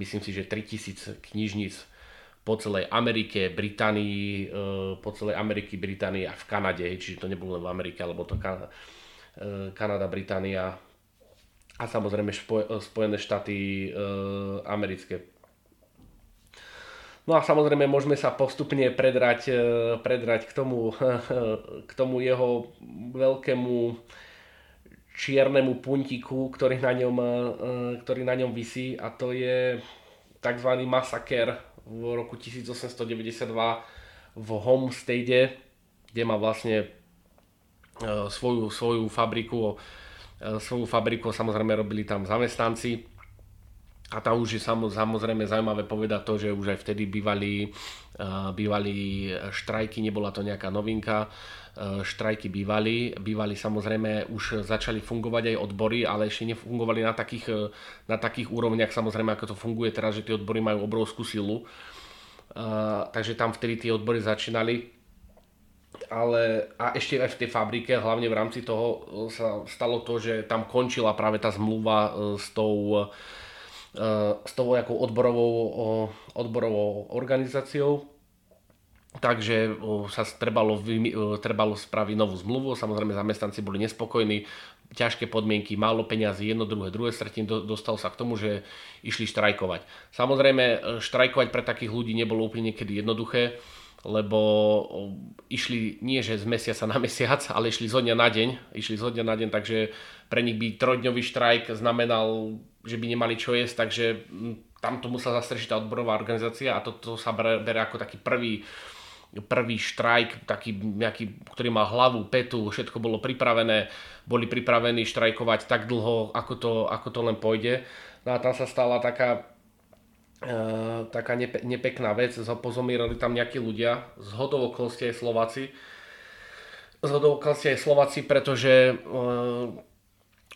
myslím si, že 3000 knižnic po celej Amerike, Británii, po celej Ameriky, Británii a v Kanade, čiže to nebolo len v Amerike, alebo to Kanada, Británia, a samozrejme Spojené štáty americké. No a samozrejme môžeme sa postupne predrať, predrať k, tomu, k tomu jeho veľkému čiernemu puntiku, ktorý na ňom, ktorý na ňom visí a to je tzv. masaker v roku 1892 v Homestade, kde má vlastne e, svoju, svoju fabriku E, svoju fabriku, samozrejme robili tam zamestnanci. A tam už je samozrejme zaujímavé povedať to, že už aj vtedy bývali, e, bývali štrajky, nebola to nejaká novinka, štrajky bývali, bývali samozrejme už začali fungovať aj odbory, ale ešte nefungovali na takých, na takých úrovniach samozrejme ako to funguje teraz, že tie odbory majú obrovskú silu. takže tam vtedy tie odbory začínali ale a ešte aj v tej fabrike, hlavne v rámci toho e, sa stalo to, že tam končila práve tá zmluva e, s tou, e, s tou odborovou, odborovou organizáciou. Takže sa trebalo, trebalo spraviť novú zmluvu, samozrejme zamestnanci boli nespokojní, ťažké podmienky, málo peňazí, jedno, druhé, druhé stretím, dostal sa k tomu, že išli štrajkovať. Samozrejme, štrajkovať pre takých ľudí nebolo úplne niekedy jednoduché, lebo išli nie že z mesiaca na mesiac, ale išli zo dňa na deň, išli zo dňa na deň, takže pre nich by trojdňový štrajk znamenal, že by nemali čo jesť, takže tam to musela zastrešiť tá odborová organizácia a toto to sa bere, bere ako taký prvý, prvý štrajk, taký nejaký, ktorý má hlavu, petu, všetko bolo pripravené, boli pripravení štrajkovať tak dlho, ako to, ako to len pôjde. No a tam sa stala taká E, taká nepe, nepekná vec, pozomírali tam nejakí ľudia, z hodov okolností aj Slováci, z hodov okolností aj Slováci, pretože uh,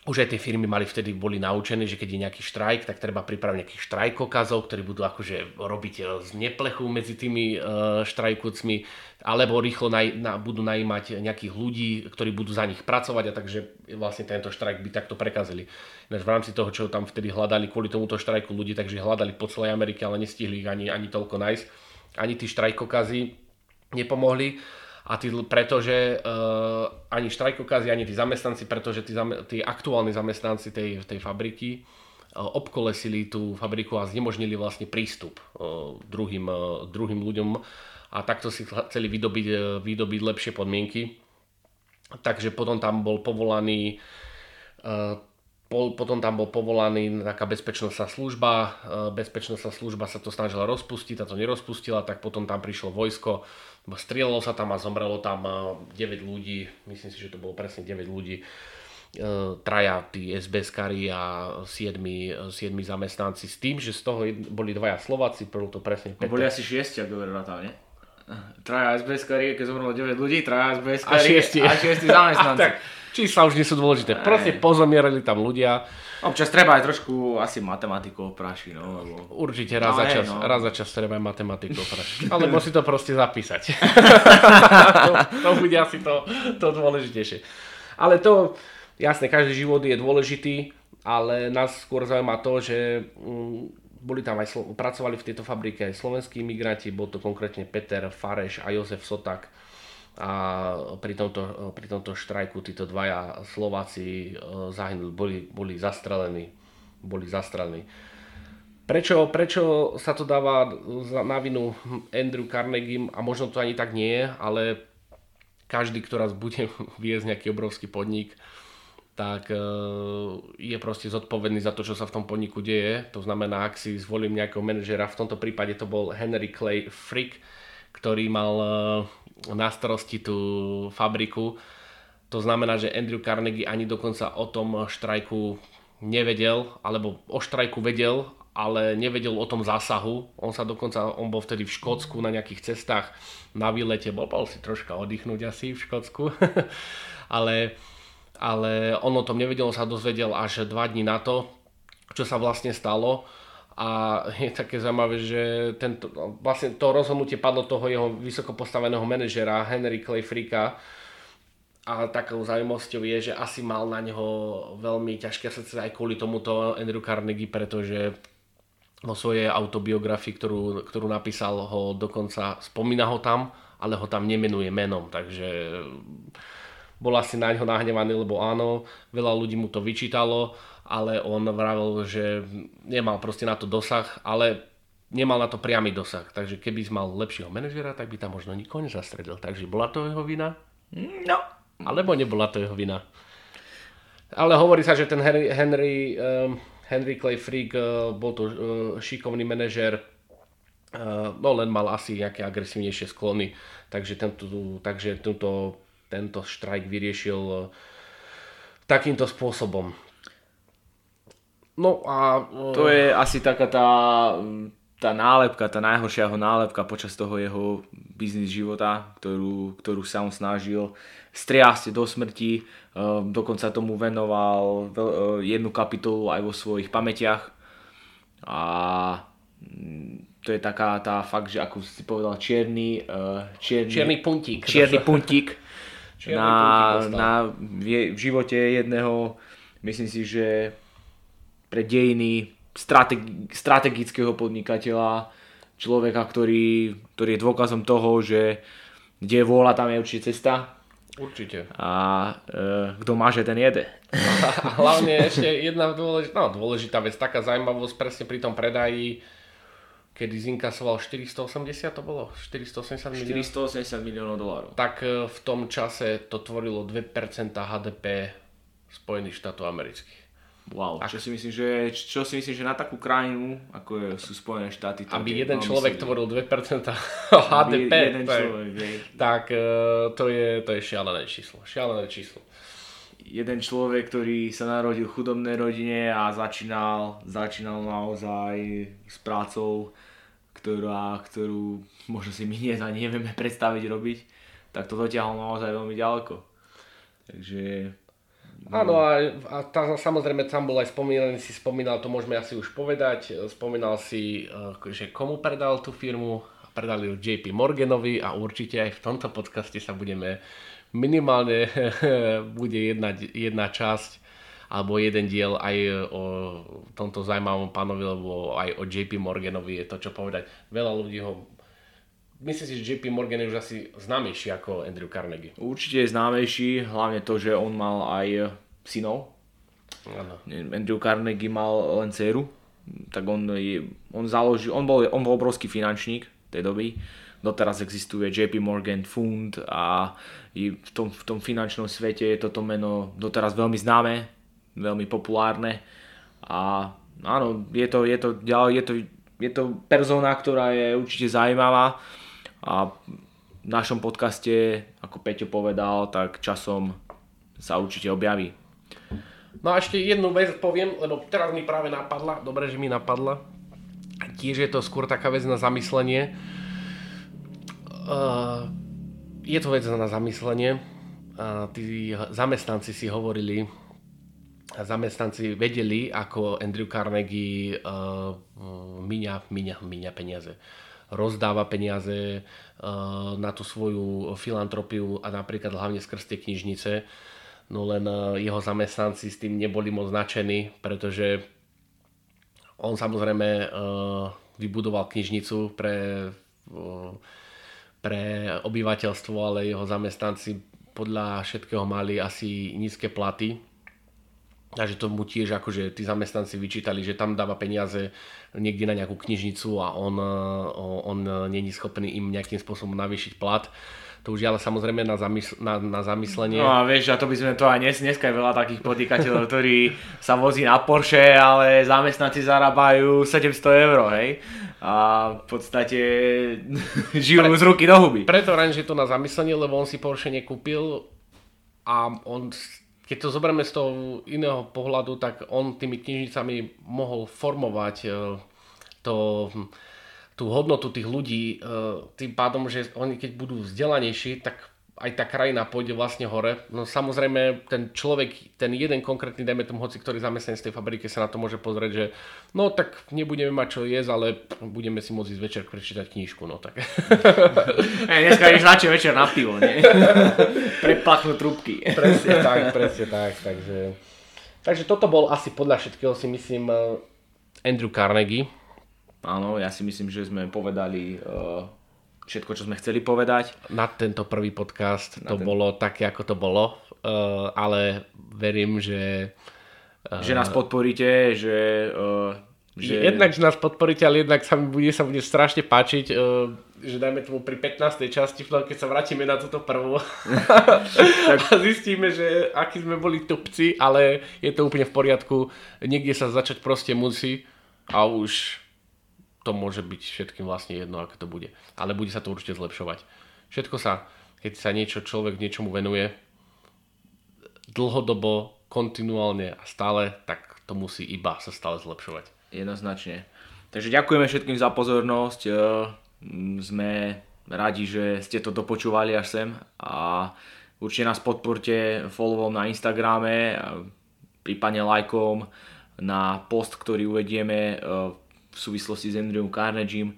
už aj tie firmy mali vtedy, boli naučení, že keď je nejaký štrajk, tak treba pripraviť nejakých štrajkokazov, ktorí budú akože robiť e, z neplechu medzi tými uh, štrajkúcmi, alebo rýchlo naj, na, budú najímať nejakých ľudí, ktorí budú za nich pracovať a takže vlastne tento štrajk by takto prekazili. Ináč v rámci toho, čo tam vtedy hľadali kvôli tomuto štrajku ľudí, takže hľadali po celej Amerike, ale nestihli ich ani, ani toľko nájsť. Ani tí štrajkokazy nepomohli a tí, pretože uh, ani štrajkokazy, ani tí zamestnanci, pretože tí, tí aktuálni zamestnanci tej, tej fabriky uh, obkolesili tú fabriku a znemožnili vlastne prístup uh, druhým, uh, druhým ľuďom a takto si chceli vydobiť, uh, vydobiť lepšie podmienky. Takže potom tam bol povolaný uh, potom tam bol povolaný taká bezpečnostná služba, bezpečnostná služba sa to snažila rozpustiť, a to nerozpustila, tak potom tam prišlo vojsko, strieľalo sa tam a zomrelo tam 9 ľudí, myslím si, že to bolo presne 9 ľudí, e, traja tí SBS-kari a 7, 7 zamestnanci s tým, že z toho boli dvaja Slováci, bolo to presne 5. Boli asi 6, ak dobre rátal, nie? Traja SBS-kari, keď zomrelo 9 ľudí, traja SBS-kari a 6 zamestnanci. tak, Čísla už nie sú dôležité. Proste pozomierali tam ľudia. Občas treba aj trošku asi matematiku oprášiť, no, lebo... Určite raz, za Ale čas, no. raz za čas treba aj matematiku oprášiť. Alebo si to proste zapísať. to, to bude asi to, to dôležitejšie. Ale to, jasne, každý život je dôležitý, ale nás skôr zaujíma to, že mm, boli tam aj, pracovali v tejto fabrike aj slovenskí migranti, bol to konkrétne Peter Fareš a Jozef Sotak. A pri tomto, pri tomto štrajku títo dvaja Slováci e, zahynuli, boli, boli zastrelení. Boli zastrelení. Prečo, prečo sa to dáva na vinu Andrew Carnegie, a možno to ani tak nie je, ale každý, kto raz bude viesť nejaký obrovský podnik, tak e, je proste zodpovedný za to, čo sa v tom podniku deje. To znamená, ak si zvolím nejakého manažera, v tomto prípade to bol Henry Clay Frick, ktorý mal e, na starosti tú fabriku. To znamená, že Andrew Carnegie ani dokonca o tom štrajku nevedel, alebo o štrajku vedel, ale nevedel o tom zásahu. On sa dokonca, on bol vtedy v Škótsku na nejakých cestách na výlete, bol, bol si troška oddychnúť asi v Škótsku, ale, ale on o tom nevedel, on sa dozvedel až dva dní na to, čo sa vlastne stalo. A je také zaujímavé, že tento, vlastne to rozhodnutie padlo toho jeho vysoko postaveného manažera Henry Clay Fricka, a takou zaujímavosťou je, že asi mal na neho veľmi ťažké srdce aj kvôli tomuto Andrew Carnegie, pretože vo svojej autobiografii, ktorú, ktorú napísal, ho dokonca spomína ho tam, ale ho tam nemenuje menom, takže bol asi na ňo nahnevaný, lebo áno, veľa ľudí mu to vyčítalo, ale on vravel, že nemal proste na to dosah, ale nemal na to priamy dosah, takže keby mal lepšieho manažera, tak by tam možno nikoho nezastredil, takže bola to jeho vina? No, Alebo nebola to jeho vina. Ale hovorí sa, že ten Henry, Henry, um, Henry Clay Freak uh, bol to uh, šikovný manažer, uh, no len mal asi nejaké agresívnejšie sklony, takže tento, takže tento, tento štrajk vyriešil uh, takýmto spôsobom. No a... Uh, to je asi taká tá, tá nálepka, tá najhoršia jeho nálepka počas toho jeho biznis života, ktorú, ktorú sa on snažil striasť do smrti. Uh, dokonca tomu venoval jednu kapitolu aj vo svojich pamätiach. A mm, to je taká tá fakt, že ako si povedal, čierny, čierny, čierny puntík. čierny puntík Čierny na, na v, živote jedného, myslím si, že pre dejiny strategi- strategického podnikateľa, človeka, ktorý, ktorý je dôkazom toho, že kde je vôľa, tam je určite cesta Určite. a e, kto má, že ten jede. A hlavne ešte jedna dôležitá, no, dôležitá vec, taká zaujímavosť presne pri tom predaji, kedy zinkasoval 480 to bolo? 480 miliónov? 480 miliónov dolárov. Tak e, v tom čase to tvorilo 2% HDP Spojených štátov amerických. Wow, čo si myslím, že, čo si myslím, že na takú krajinu, ako je, sú Spojené štáty, to Aby je jeden človek tvoril 2% Aby HDP, jeden tak, človek, tak to, je, to je šialené číslo. Šialené číslo. Jeden človek, ktorý sa narodil v chudobnej rodine a začínal, začínal naozaj s prácou, ktorá, ktorú možno si my dnes ani nevieme predstaviť robiť, tak to dotiahol naozaj veľmi ďaleko. Takže Áno a, a tá, samozrejme tam bol aj spomínaný, si spomínal, to môžeme asi už povedať, spomínal si, eh, že komu predal tú firmu, predali ju JP Morganovi a určite aj v tomto podcaste sa budeme minimálne bude jedna, jedna časť alebo jeden diel aj o tomto zaujímavom pánovi, lebo aj o JP Morganovi je to čo povedať. Veľa ľudí ho Myslím si, že JP Morgan je už asi známejší ako Andrew Carnegie. určite je známejší, hlavne to, že on mal aj synov. Áno. Andrew Carnegie mal len dceru, tak on, je, on založil, on bol, on bol obrovský finančník tej doby. Doteraz existuje JP Morgan Fund a v tom, v tom finančnom svete je toto meno doteraz veľmi známe, veľmi populárne a áno, je to, je to, je to, je to persona, ktorá je určite zaujímavá a v našom podcaste, ako Peťo povedal, tak časom sa určite objaví. No a ešte jednu vec poviem, lebo teraz mi práve napadla, dobre, že mi napadla. Tiež je to skôr taká vec na zamyslenie. Uh, je to vec na zamyslenie. a tí zamestnanci si hovorili, zamestnanci vedeli, ako Andrew Carnegie uh, miňa, miňa, miňa peniaze. Rozdáva peniaze uh, na tú svoju filantropiu a napríklad hlavne skrz tie knižnice. No len uh, jeho zamestnanci s tým neboli moc značení, pretože on samozrejme uh, vybudoval knižnicu pre, uh, pre obyvateľstvo, ale jeho zamestnanci podľa všetkého mali asi nízke platy Takže to mu tiež akože tí zamestnanci vyčítali, že tam dáva peniaze niekde na nejakú knižnicu a on, on není schopný im nejakým spôsobom navýšiť plat. To už je ale samozrejme na, zamysl- na, na zamyslenie. No a vieš, a to by sme to aj dnes, dneska je veľa takých podnikateľov, ktorí sa vozí na Porsche, ale zamestnanci zarábajú 700 eur, hej? A v podstate žijú Pre, z ruky do huby. Preto len, že to na zamyslenie, lebo on si Porsche nekúpil a on keď to zoberieme z toho iného pohľadu, tak on tými knižnicami mohol formovať e, to, tú hodnotu tých ľudí e, tým pádom, že oni keď budú vzdelanejší, tak aj tá krajina pôjde vlastne hore. No samozrejme, ten človek, ten jeden konkrétny, dajme tomu hoci, ktorý zamestnanec z tej fabriky sa na to môže pozrieť, že no tak nebudeme mať čo jesť, ale budeme si môcť ísť večer prečítať knižku, no tak. Hey, dneska ideš radšej večer na pivo, nie? Prepachnú trubky. presne tak, presne tak, takže... Takže toto bol asi podľa všetkého si myslím eh, Andrew Carnegie. Áno, ja si myslím, že sme povedali uh všetko, čo sme chceli povedať. Na tento prvý podcast na to ten... bolo také, ako to bolo, uh, ale verím, že... Uh, že nás podporíte, že... Uh, že... Jednak, že nás podporíte, ale jednak sa mi bude, sa bude strašne páčiť, uh, že dajme tomu pri 15. časti, keď sa vrátime na túto prvú tak zistíme, že akí sme boli tupci, ale je to úplne v poriadku. Niekde sa začať proste musí a už to môže byť všetkým vlastne jedno, ako to bude. Ale bude sa to určite zlepšovať. Všetko sa, keď sa niečo človek niečomu venuje dlhodobo, kontinuálne a stále, tak to musí iba sa stále zlepšovať. Jednoznačne. Takže ďakujeme všetkým za pozornosť. E, sme radi, že ste to dopočúvali až sem a určite nás podporte followom na Instagrame, prípadne lajkom na post, ktorý uvedieme e, v súvislosti s Andrewom Carnegiem,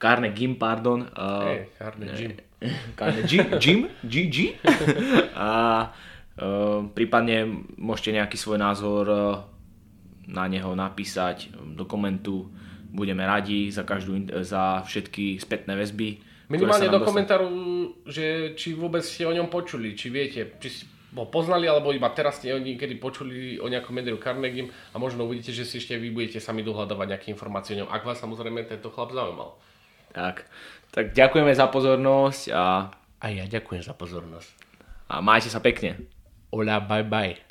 Carnegiem, pardon. Uh, hey, Carnegie. Carnegie, Jim, GG. a uh, prípadne môžete nejaký svoj názor uh, na neho napísať do komentu. Budeme radi za, každú, za všetky spätné väzby. Minimálne do komentáru, že či vôbec ste o ňom počuli, či viete, či ho poznali, alebo iba teraz ste niekedy počuli o nejakom Andrew Carnegie a možno uvidíte, že si ešte vy budete sami dohľadávať nejaké informácie o ňom, ak vás samozrejme tento chlap zaujímal. Tak, tak ďakujeme za pozornosť a... A ja ďakujem za pozornosť. A majte sa pekne. Hola, bye bye.